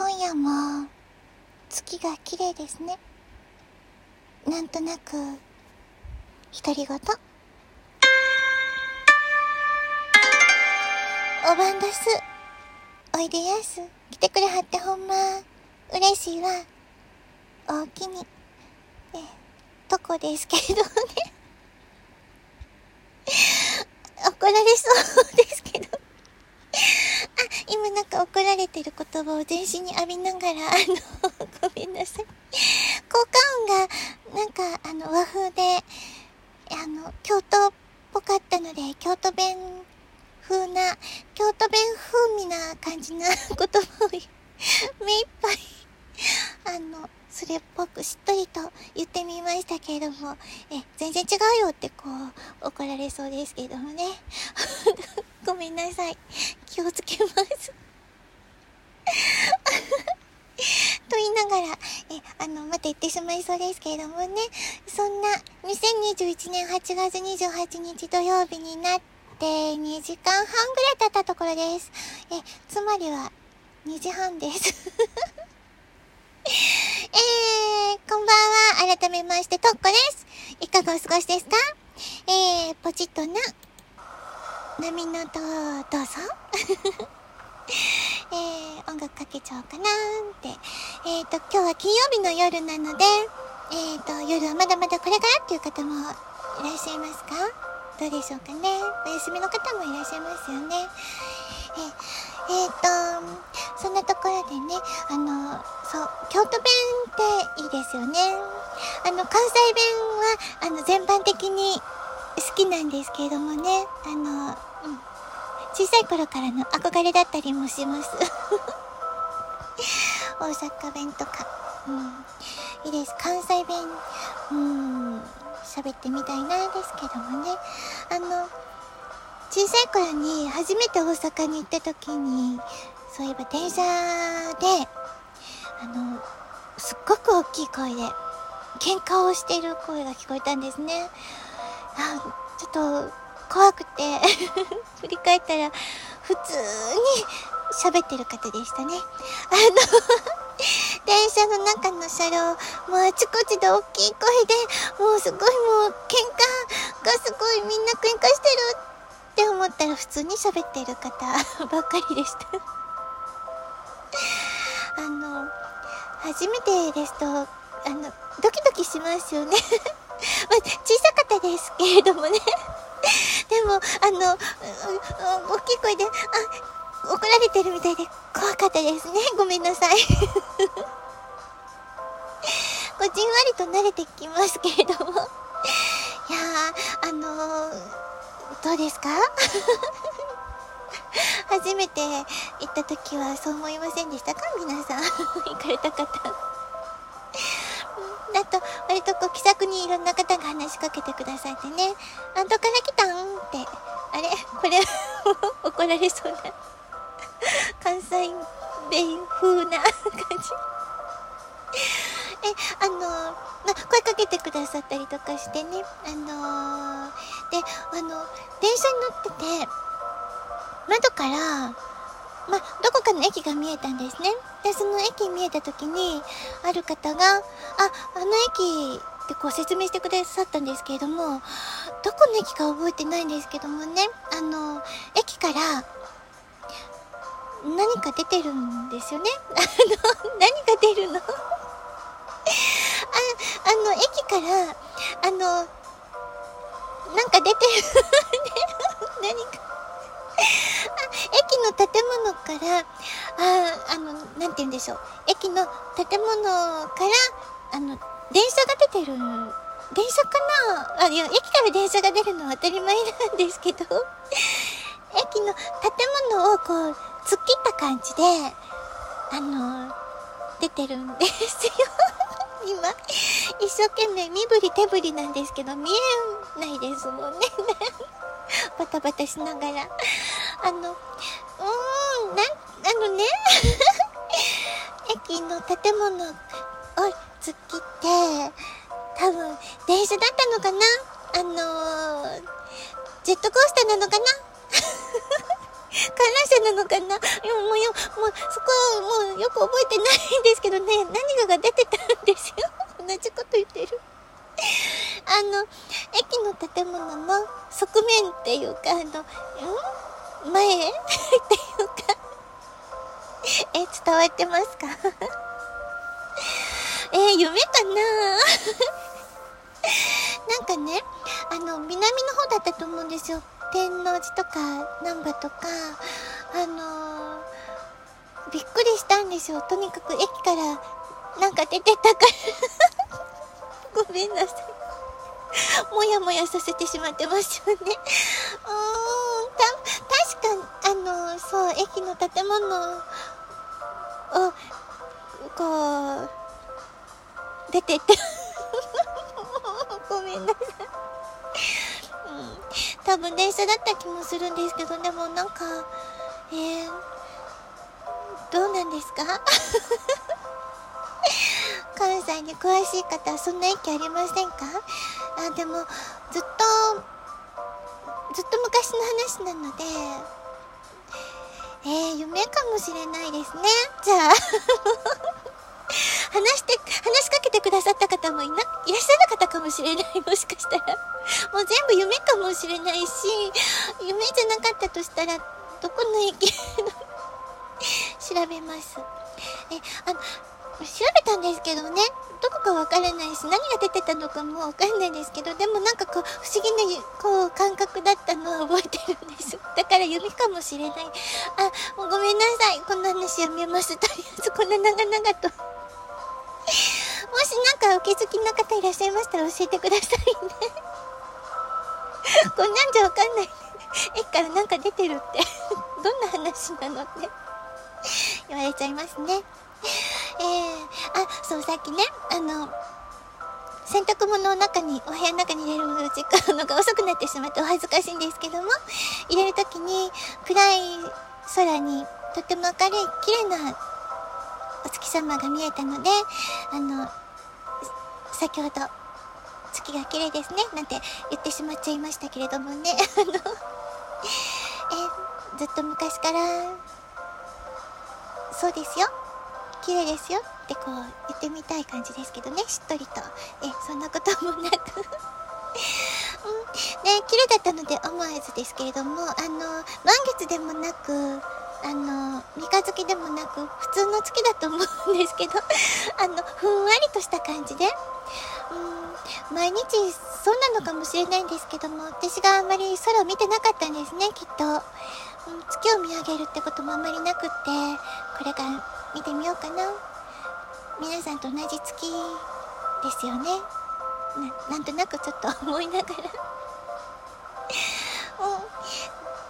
今夜も月が綺麗ですね。なんとなく独り言。おばんです。おいでやす。来てくれはってほんま。嬉しいわ。おおきに。えとこですけれどね怒られそうですけどあ今なんか怒られてる言葉を全身に浴びながらあのごめんなさい。効果音がなんかあの和風であの京都っぽかったので京都弁風な京都弁風味な感じな言葉を目いっぱいあのそれっぽくしっとりと言ってみましたけれどもえ全然違うよってこう怒られそうですけどもね。ごめんなさい。気をつけます。と言いながら、え、あの、また言ってしまいそうですけれどもね、そんな2021年8月28日土曜日になって2時間半ぐらい経ったところです。え、つまりは2時半です。えー、こんばんは。改めまして、とっこです。いかがお過ごしですか？えー、ポチッとな、波の音どうぞ。えー、音楽かけちゃおうかなーって。えっ、ー、と、今日は金曜日の夜なので、えっ、ー、と、夜はまだまだこれからっていう方もいらっしゃいますか？どうでしょうかね？お休みの方もいらっしゃいますよね。えー、えー、と、そんなところでね、あの、そう、京都弁っていいですよね。あの、関西弁は、あの、全般的に好きなんですけれどもね、あの、小さい頃からの憧れだったりもします。大阪弁とか。うん。いいです。関西弁、うん、喋ってみたいなんですけどもね。あの、小さい頃に初めて大阪に行った時に、そういえば電車で、あの、すっごく大きい声で、喧嘩をしている声が聞こえたんですね。あ、ちょっと、怖くて。振り返ったら、普通に喋ってる方でしたね。あの 電車の中の車両、もうあちこちで大きい声で、もうすごいもう喧嘩がすごいみんな喧嘩してるって思ったら普通に喋ってる方 ばっかりでした。あの、初めてですと、あの、ドキドキしますよね。まあ、小さかったですけれどもね。でも、あの、大きい声で、あ、怒られてるみたいで怖かったですね。ごめんなさい。こじんわりと慣れてきますけれども。いや、あのー、どうですか？初めて行った時はそう思いませんでしたか？皆さん。行かれた方。だと、割とこう気さくにいろんな方が話しかけてくださってね、あんたから来たん？って、あれ？これ 怒られそうな。関西弁風な感じ。え、あのま、声かけてくださったりとかしてね、あのー、で、あの、電車に乗ってて、窓から、ま、どこかの駅が見えたんですね。で、その駅見えた時に、ある方が、あ、あの駅ってこう説明してくださったんですけれども、どこの駅か覚えてないんですけどもね、あの、駅から、何か出てるんですよね。あの、何が出るの？あ、あの、駅から、あの、なんか出てる何か駅の建物から、あ、あの、なんて言うんでしょう。駅の建物から、あの、電車が出てる、電車かな？あ、いや、駅から電車が出るのは当たり前なんですけど、駅の建物をこう、突っ切った感じで、あの、出てるんですよ。今、一生懸命身振り手振りなんですけど、見えないですもんね。バタバタしながら。あの、うーん、な、あのね、駅の建物を突っ切って、多分、電車だったのかな？あのー、ジェットコースターなのかな？観覧車なのかな？もうよ、もう、そこもうよく覚えてないんですけどね、何かが出てたんですよ。同じこと言ってる。あの、駅の建物の側面っていうか、あの、ん？前？っていうかえ、伝わってますか？えー、夢かな？なんかね、あの、南の方だったと思うんですよ。天王寺とか、難波とか、あのー、びっくりしたんですよ。とにかく駅からなんか出てたからごめんなさい。もやもやさせてしまってますよね。うん、そう、駅の建物を、こう、出てって。ごめんなさい。うん、多分電車だった気もするんですけど、でもなんか、えー、どうなんですか？関西に詳しい方はそんな駅ありませんか？あ、でも、ずっと、ずっと昔の話なので、えー、夢かもしれないですね。じゃあ 話して、話しかけてくださった方もいな、いらっしゃる方かもしれない。もしかしたら。もう全部夢かもしれないし、夢じゃなかったとしたら、どこの駅 調べます。え、あの、調べたんですけどね、どこかわからないし、何が出てたのかもわかんないんですけど、でもなんかこう、不思議な、こう、感覚だったのは覚えてるんです。だから夢かもしれない。あ、ごめんなさい。こんな話やめます。とりあえず、こんな長々と もしなんかお気づきの方いらっしゃいましたら教えてくださいねこんなんじゃわかんない。駅からなんか出てるってどんな話なのって言われちゃいますね。えー、あ、そう、さっきね、あの、洗濯物の中に、お部屋の中に入れる時間のが遅くなってしまってお恥ずかしいんですけども、入れるときに暗い空にとっても明るい綺麗なお月様が見えたので、あの、先ほど、月が綺麗ですね、なんて言ってしまっちゃいましたけれどもね、あの、え、ずっと昔から、そうですよ、綺麗ですよってこう言ってみたい感じですけどね、しっとりと。え、そんなこともなく。うん、ね、綺麗だったので思わずですけれども、あの、満月でもなく、あの、三日月でもなく、普通の月だと思うんですけど、あの、ふんわりとした感じで、うん、毎日そうなのかもしれないんですけども、私があんまり空を見てなかったんですね、きっと。うん、月を見上げるってこともあんまりなくって、これから見てみようかな。皆さんと同じ月ですよね。な、んとなくちょっと 思いながら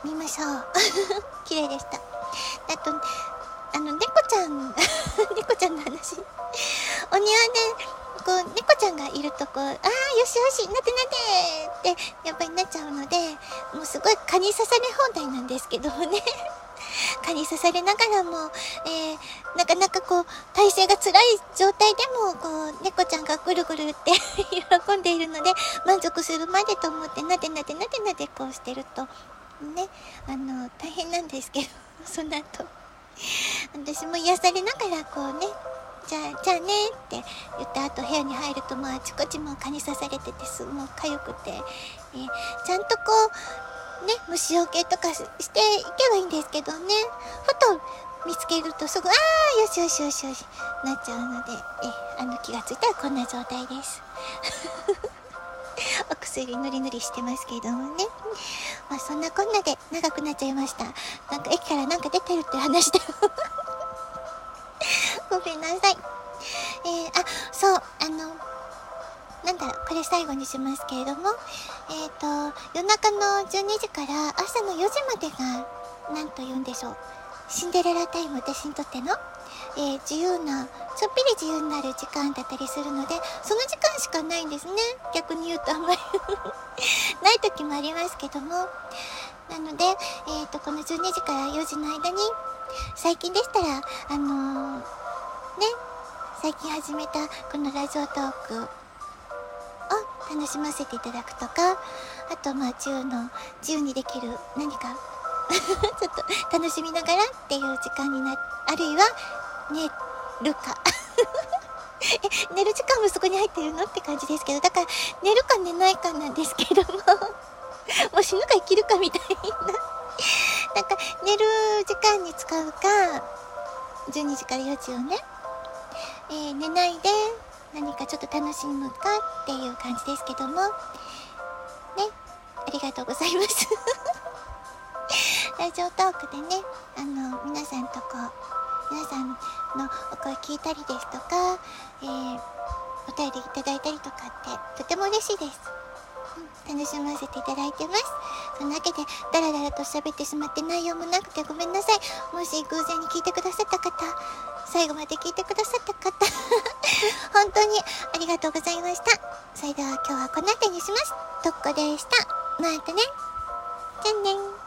うん、見ましょう。綺麗でした。あと、あの、猫ちゃん、猫ちゃんの話。お庭で、こう、猫ちゃんがいるとこう、ああ、よしよし、なてなてって、やっぱりなっちゃうので、もうすごい蚊に刺され放題なんですけどね。蚊に刺されながらも、えー、なかなかこう、体勢が辛い状態でも、こう、猫ちゃんがぐるぐるって 喜んでいるので、満足するまでと思って、なでなでなでなでこうしてると、ね、あの、大変なんですけど。その後、私も癒されながらこうね、じゃあ、じゃあねって言った後部屋に入るともうあちこちも蚊に刺されててすもう痒くて、えー、ちゃんとこう、ね、虫除けとかしていけばいいんですけどね、ふと見つけるとすぐ、ああ、よしよしよしよし、なっちゃうので、え、あの気がついたらこんな状態です。お薬ぬりぬりしてますけどもね。まあそんなこんなで長くなっちゃいました。なんか駅からなんか出てるって話で ごめんなさい。えー、あ、そう、なんだ、これ最後にしますけれども、えっ、ー、と、夜中の12時から朝の4時までが、なんと言うんでしょう。シンデレラタイム、私にとっての、えー、自由な、ちょっぴり自由になる時間だったりするので、その時間しかないんですね。逆に言うとあんまり ない時もありますけども。なので、えっ、ー、と、この12時から4時の間に、最近でしたら、あのー、ね、最近始めたこのラジオトーク楽しませていただくとか、あと、まあ、自由の、自由にできる何か ちょっと楽しみながらっていう時間にな、あるいは寝るか。え、寝る時間もそこに入ってるのって感じですけど、だから寝るか寝ないかなんですけども もう死ぬか生きるかみたいななんか寝る時間に使うか、12時から4時をね、えー、寝ないで何かちょっと楽しむかっていう感じですけども、ね、ありがとうございます。ラジオトークでね、あの、皆さんとこう、皆さんのお声聞いたりですとか、えー、お便りいただいたりとかってとても嬉しいです。楽しませていただいてます。そんなわけで、ダラダラと喋ってしまって内容もなくてごめんなさい。もし偶然に聞いてくださった方、最後まで聞いてくださった方、本当にありがとうございました。それでは今日はこの辺りにします。とっこでした。またね。じゃんねん。